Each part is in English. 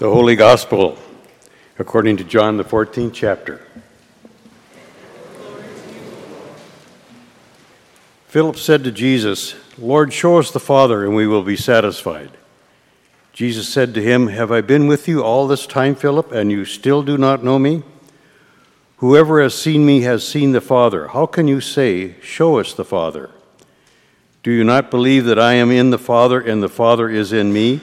The Holy Gospel according to John, the 14th chapter. Philip said to Jesus, Lord, show us the Father, and we will be satisfied. Jesus said to him, Have I been with you all this time, Philip, and you still do not know me? Whoever has seen me has seen the Father. How can you say, Show us the Father? Do you not believe that I am in the Father and the Father is in me?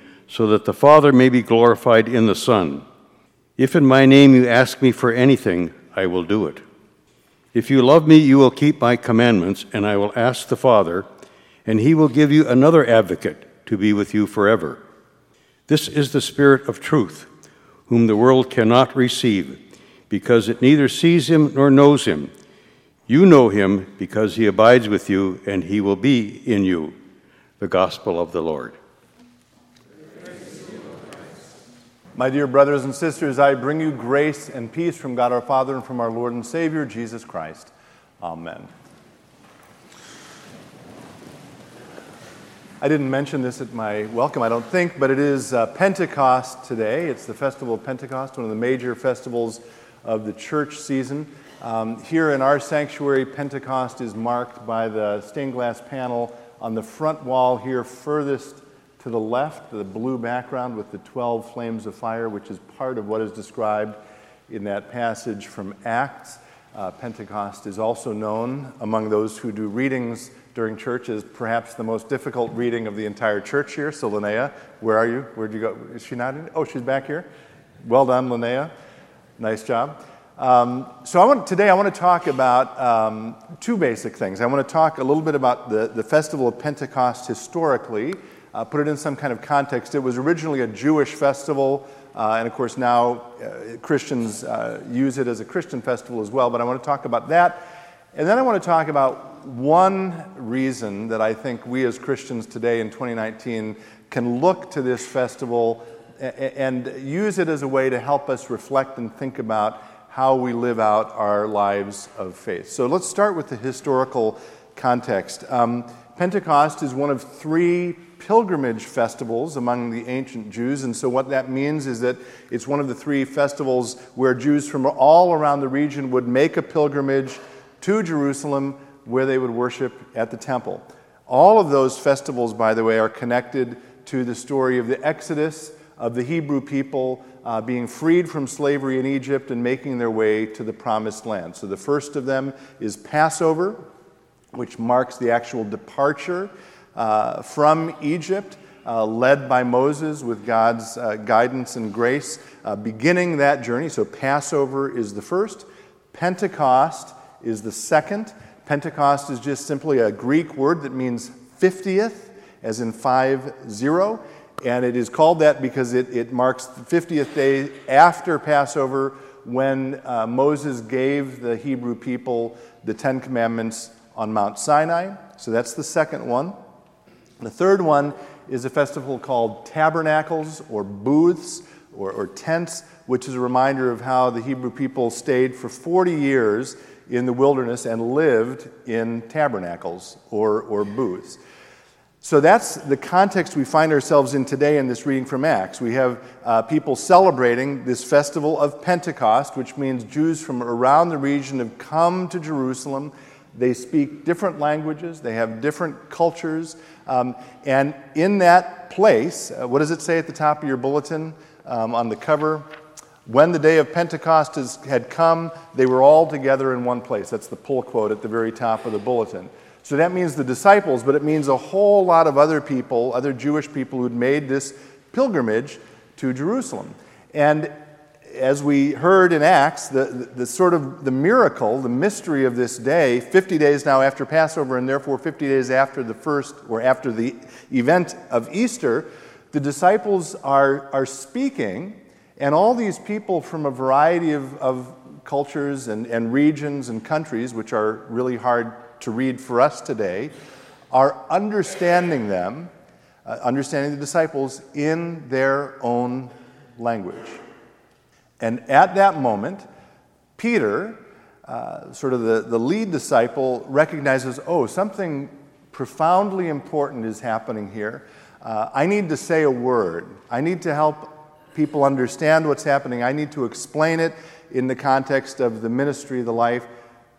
so that the Father may be glorified in the Son. If in my name you ask me for anything, I will do it. If you love me, you will keep my commandments, and I will ask the Father, and he will give you another advocate to be with you forever. This is the Spirit of truth, whom the world cannot receive, because it neither sees him nor knows him. You know him because he abides with you, and he will be in you. The Gospel of the Lord. My dear brothers and sisters, I bring you grace and peace from God our Father and from our Lord and Savior, Jesus Christ. Amen. I didn't mention this at my welcome, I don't think, but it is uh, Pentecost today. It's the festival of Pentecost, one of the major festivals of the church season. Um, here in our sanctuary, Pentecost is marked by the stained glass panel on the front wall here, furthest to the left, the blue background with the 12 flames of fire, which is part of what is described in that passage from Acts. Uh, Pentecost is also known among those who do readings during church as perhaps the most difficult reading of the entire church here. So, Linnea, where are you? Where'd you go? Is she not in? Oh, she's back here. Well done, Linnea. Nice job. Um, so I want, today I want to talk about um, two basic things. I want to talk a little bit about the, the festival of Pentecost historically, uh, put it in some kind of context. It was originally a Jewish festival, uh, and of course, now uh, Christians uh, use it as a Christian festival as well. But I want to talk about that. And then I want to talk about one reason that I think we as Christians today in 2019 can look to this festival and use it as a way to help us reflect and think about how we live out our lives of faith. So let's start with the historical context. Um, Pentecost is one of three pilgrimage festivals among the ancient Jews. And so, what that means is that it's one of the three festivals where Jews from all around the region would make a pilgrimage to Jerusalem where they would worship at the temple. All of those festivals, by the way, are connected to the story of the Exodus of the Hebrew people uh, being freed from slavery in Egypt and making their way to the promised land. So, the first of them is Passover, which marks the actual departure uh, from Egypt, uh, led by Moses with God's uh, guidance and grace, uh, beginning that journey. So, Passover is the first, Pentecost is the second. Pentecost is just simply a Greek word that means 50th, as in 5 0. And it is called that because it, it marks the 50th day after Passover when uh, Moses gave the Hebrew people the Ten Commandments on Mount Sinai. So that's the second one. The third one is a festival called Tabernacles or Booths or, or, Tents, which is a reminder of how the Hebrew people stayed for 40 years in the wilderness and lived in tabernacles or, or booths. So that's the context we find ourselves in today in this reading from Acts. We have uh, people celebrating this festival of Pentecost, which means Jews from around the region have come to Jerusalem they speak different languages, they have different cultures. Um, and in that place, uh, what does it say at the top of your bulletin um, on the cover? When the day of Pentecost had come, they were all together in one place. That's the pull quote at the very top of the bulletin. So that means the disciples, but it means a whole lot of other people, other Jewish people who'd made this pilgrimage to Jerusalem. And as we heard in Acts, the, the, the, sort of the miracle, the mystery of this day, 50 days now after Passover, and therefore 50 days after the first or after the event of Easter, the disciples are, are speaking, and all these people from a variety of, of cultures and, and regions and countries, which are really hard to read for us today, are understanding them, uh, understanding the disciples in their own language. And at that moment, Peter, uh, sort of the, the lead disciple, recognizes oh, something profoundly important is happening here. Uh, I need to say a word. I need to help people understand what's happening. I need to explain it in the context of the ministry, the life,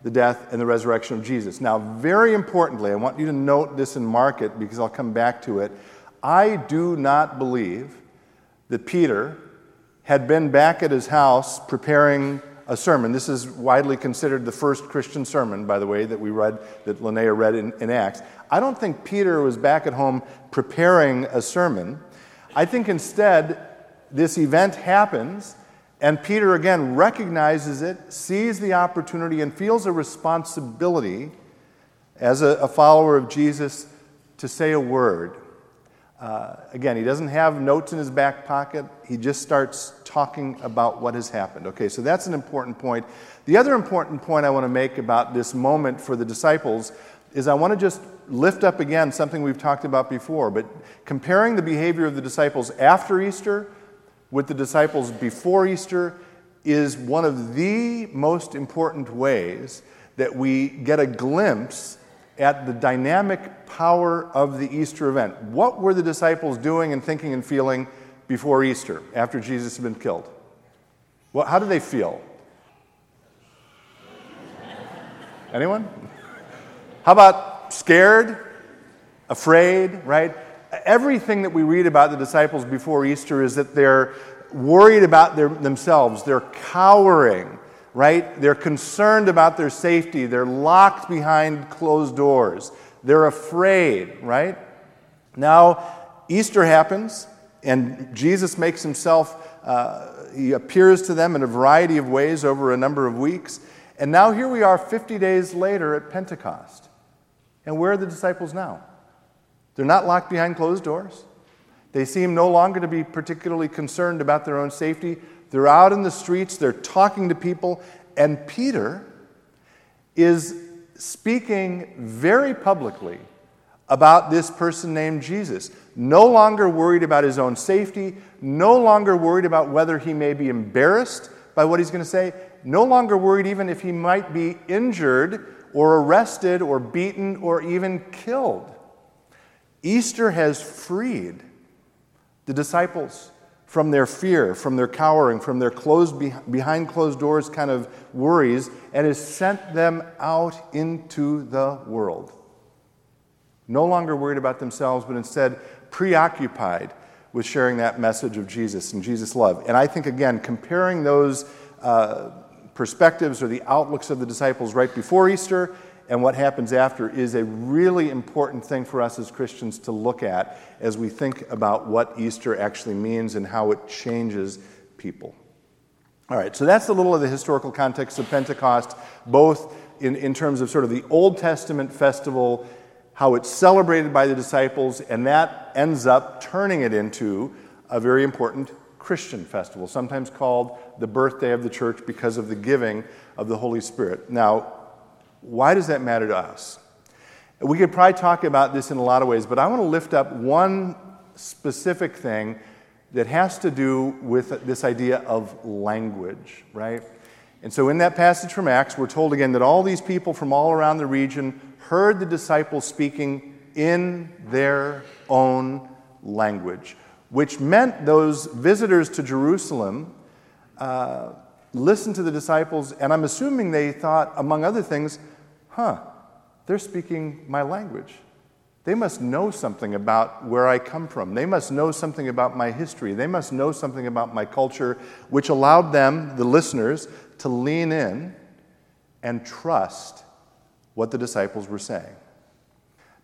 the death, and the resurrection of Jesus. Now, very importantly, I want you to note this and mark it because I'll come back to it. I do not believe that Peter had been back at his house preparing a sermon. This is widely considered the first Christian sermon, by the way, that we read, that Linnea read in, in Acts. I don't think Peter was back at home preparing a sermon. I think instead, this event happens, and Peter again recognizes it, sees the opportunity, and feels a responsibility as a, a follower of Jesus to say a word. Uh, again, he doesn't have notes in his back pocket. He just starts talking about what has happened. Okay, so that's an important point. The other important point I want to make about this moment for the disciples is I want to just lift up again something we've talked about before, but comparing the behavior of the disciples after Easter with the disciples before Easter is one of the most important ways that we get a glimpse at the dynamic power of the Easter event. What were the disciples doing and thinking and feeling before Easter, after Jesus had been killed? Well, how did they feel? Anyone? How about scared, afraid, right? Everything that we read about the disciples before Easter is that they're worried about their, themselves, they're cowering right? They're concerned about their safety. They're locked behind closed doors. They're afraid, right? Now, Easter happens, and Jesus makes himself, uh, he appears to them in a variety of ways over a number of weeks. And now here we are 50 days later at Pentecost. And where are the disciples now? They're not locked behind closed doors. They seem no longer to be particularly concerned about their own safety. They're out in the streets, they're talking to people, and Peter is speaking very publicly about this person named Jesus. No longer worried about his own safety, no longer worried about whether he may be embarrassed by what he's going to say, no longer worried even if he might be injured or arrested or beaten or even killed. Easter has freed the disciples from their fear, from their cowering, from their closed behind closed doors kind of worries, and has sent them out into the world. No longer worried about themselves, but instead preoccupied with sharing that message of Jesus and Jesus' love. And I think, again, comparing those uh, perspectives or the outlooks of the disciples right before Easter and what happens after is a really important thing for us as Christians to look at as we think about what Easter actually means and how it changes people. All right, so that's a little of the historical context of Pentecost, both in, in terms of sort of the Old Testament festival, how it's celebrated by the disciples, and that ends up turning it into a very important Christian festival, sometimes called the birthday of the church because of the giving of the Holy Spirit. Now, why does that matter to us? We could probably talk about this in a lot of ways, but I want to lift up one specific thing that has to do with this idea of language, right? And so in that passage from Acts, we're told again that all these people from all around the region heard the disciples speaking in their own language, which meant those visitors to Jerusalem uh, listened to the disciples, and I'm assuming they thought, among other things, huh, they're speaking my language. They must know something about where I come from. They must know something about my history. They must know something about my culture, which allowed them, the listeners, to lean in and trust what the disciples were saying.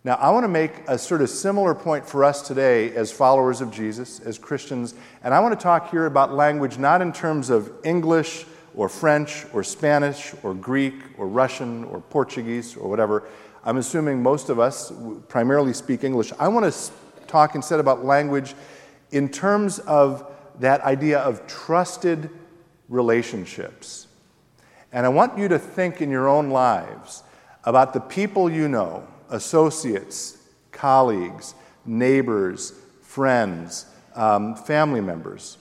Now, I want to make a sort of similar point for us today as followers of Jesus, as Christians, and I want to talk here about language not in terms of English or French or Spanish or Greek or Russian or Portuguese or whatever. I'm assuming most of us primarily speak English. I want to talk instead about language in terms of that idea of trusted relationships. And I want you to think in your own lives about the people you know, associates, colleagues, neighbors, friends, um, family members,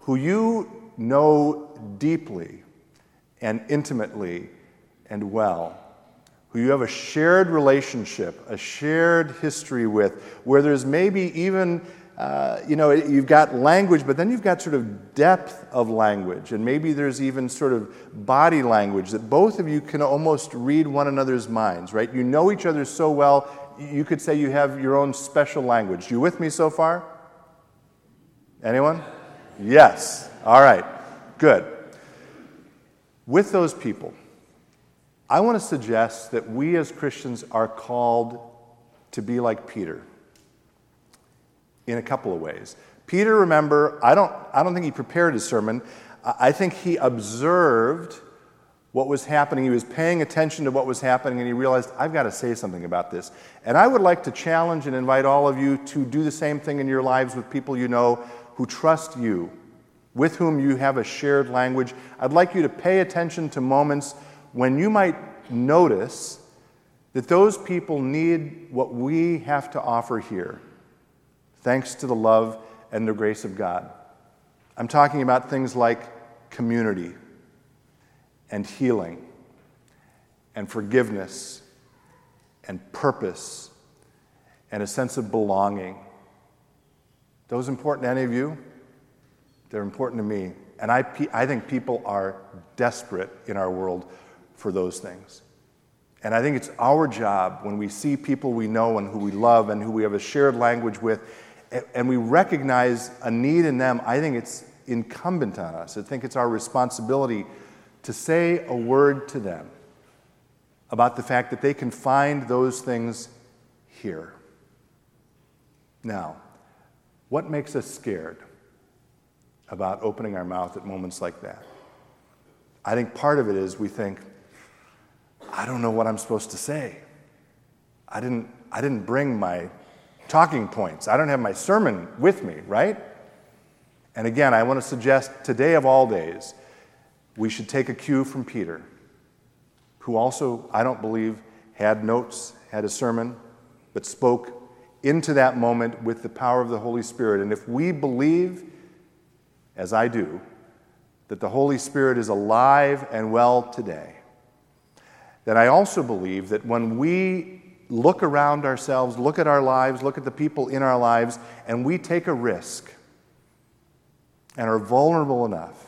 who you know deeply and intimately and well, who you have a shared relationship, a shared history with, where there's maybe even uh, you know, you've got language, but then you've got sort of depth of language, and maybe there's even sort of body language that both of you can almost read one another's minds, right? You know each other so well, you could say you have your own special language. You with me so far? Anyone? Yes. All right. Good. With those people, I want to suggest that we as Christians are called to be like Peter in a couple of ways. Peter, remember, I don't, I don't think he prepared his sermon. I think he observed what was happening. He was paying attention to what was happening, and he realized, I've got to say something about this. And I would like to challenge and invite all of you to do the same thing in your lives with people you know who trust you, with whom you have a shared language. I'd like you to pay attention to moments when you might notice that those people need what we have to offer here thanks to the love and the grace of God. I'm talking about things like community and healing and forgiveness and purpose and a sense of belonging. Those important to any of you? They're important to me. And I, I think people are desperate in our world for those things. And I think it's our job when we see people we know and who we love and who we have a shared language with and we recognize a need in them, I think it's incumbent on us. I think it's our responsibility to say a word to them about the fact that they can find those things here. Now, what makes us scared about opening our mouth at moments like that? I think part of it is we think, I don't know what I'm supposed to say. I didn't, I didn't bring my talking points. I don't have my sermon with me, right? And again, I want to suggest today of all days, we should take a cue from Peter, who also, I don't believe, had notes, had a sermon, but spoke into that moment with the power of the Holy Spirit. And if we believe, as I do, that the Holy Spirit is alive and well today, then I also believe that when we look around ourselves, look at our lives, look at the people in our lives, and we take a risk and are vulnerable enough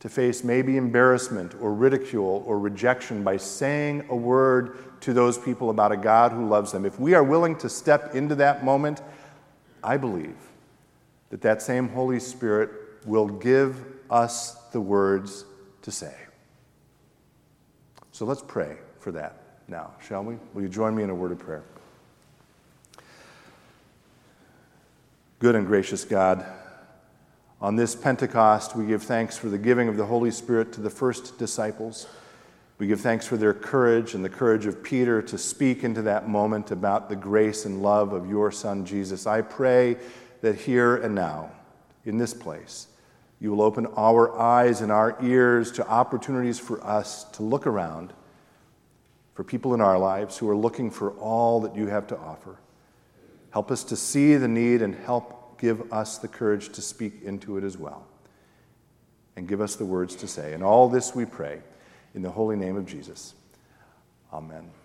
to face maybe embarrassment or ridicule or rejection by saying a word to those people about a God who loves them. If we are willing to step into that moment, I believe that that same Holy Spirit will give us the words to say. So let's pray for that now, shall we? Will you join me in a word of prayer? Good and gracious God, on this Pentecost, we give thanks for the giving of the Holy Spirit to the first disciples. We give thanks for their courage and the courage of Peter to speak into that moment about the grace and love of your Son, Jesus. I pray that here and now, in this place, you will open our eyes and our ears to opportunities for us to look around for people in our lives who are looking for all that you have to offer. Help us to see the need and help give us the courage to speak into it as well. And give us the words to say. And all this we pray in the holy name of Jesus. Amen.